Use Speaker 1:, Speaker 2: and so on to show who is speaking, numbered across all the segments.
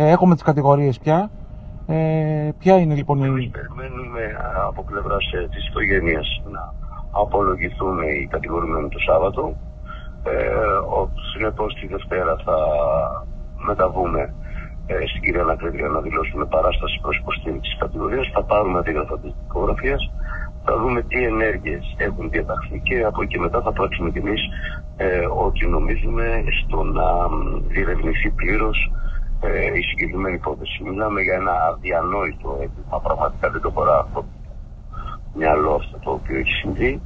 Speaker 1: Ε, έχουμε τις κατηγορίες πια. Ε, ποια είναι λοιπόν η...
Speaker 2: Εμείς περιμένουμε α, από πλευράς της οικογένειας να απολογηθούν οι κατηγορούμενοι το Σάββατο. Ε, Συνεπώς τη Δευτέρα θα μεταβούμε ε, στην κυρία Ανακρίτρια να δηλώσουμε παράσταση προς υποστήριξη της κατηγορίας. Θα πάρουμε αντίγραφα της δικογραφία, θα δούμε τι ενέργειες έχουν διαταχθεί και από εκεί μετά θα πράξουμε κι εμείς ε, ό,τι νομίζουμε στο να διερευνηθεί πλήρως ε, η συγκεκριμένη υπόθεση. Μιλάμε για ένα αδιανόητο έγκλημα. Πραγματικά δεν το χωρά αυτό το μυαλό αυτό το οποίο έχει συμβεί.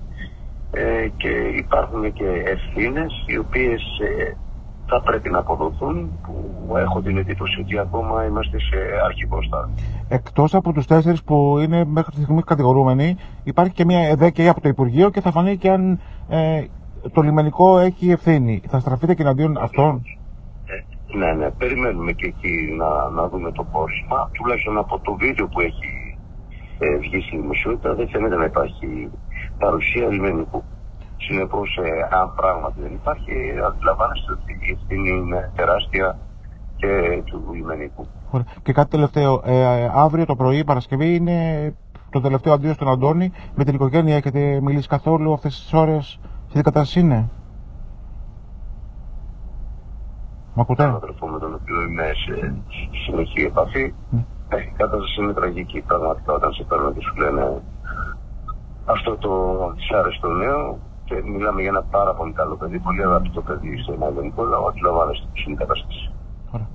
Speaker 2: Ε, και υπάρχουν και ευθύνες οι οποίες ε, θα πρέπει να αποδοθούν που έχω την εντύπωση ότι ακόμα είμαστε σε αρχικό στάδιο.
Speaker 1: Εκτός από τους τέσσερις που είναι μέχρι τη στιγμή κατηγορούμενοι, υπάρχει και μια ΕΔΕ από το Υπουργείο και θα φανεί και αν ε, το λιμενικό έχει ευθύνη. Θα στραφείτε και εναντίον αυτών;
Speaker 2: Ε, ναι, ναι, περιμένουμε και εκεί να, να δούμε το πόρισμα. Τουλάχιστον από το βίντεο που έχει ε, βγει στη δημοσιότητα δεν φαίνεται να υπάρχει παρουσία λιμενικού. Συνεπώς, ε, αν πράγματι δεν υπάρχει, αντιλαμβάνεστε ότι η ευθύνη είναι τεράστια και του λιμενικού.
Speaker 1: Ωραία. Και κάτι τελευταίο. Ε, αύριο το πρωί, Παρασκευή, είναι το τελευταίο αντίο στον Αντώνη. Με την οικογένεια έχετε μιλήσει καθόλου αυτές τις ώρες; Τι κατάσταση είναι. Μ' ακούτε.
Speaker 2: Τον αδερφό με τον οποίο είμαι σε συνεχή επαφή.
Speaker 1: Ναι.
Speaker 2: Ε, η κατάσταση είναι τραγική πραγματικά όταν σε παίρνουν και σου λένε αυτό το δυσάρεστο νέο και μιλάμε για ένα πάρα πολύ καλό παιδί, πολύ αγαπητό παιδί στο ελληνικό λαό, αντιλαμβάνεστε τι είναι η κατάσταση.
Speaker 1: Ωραία.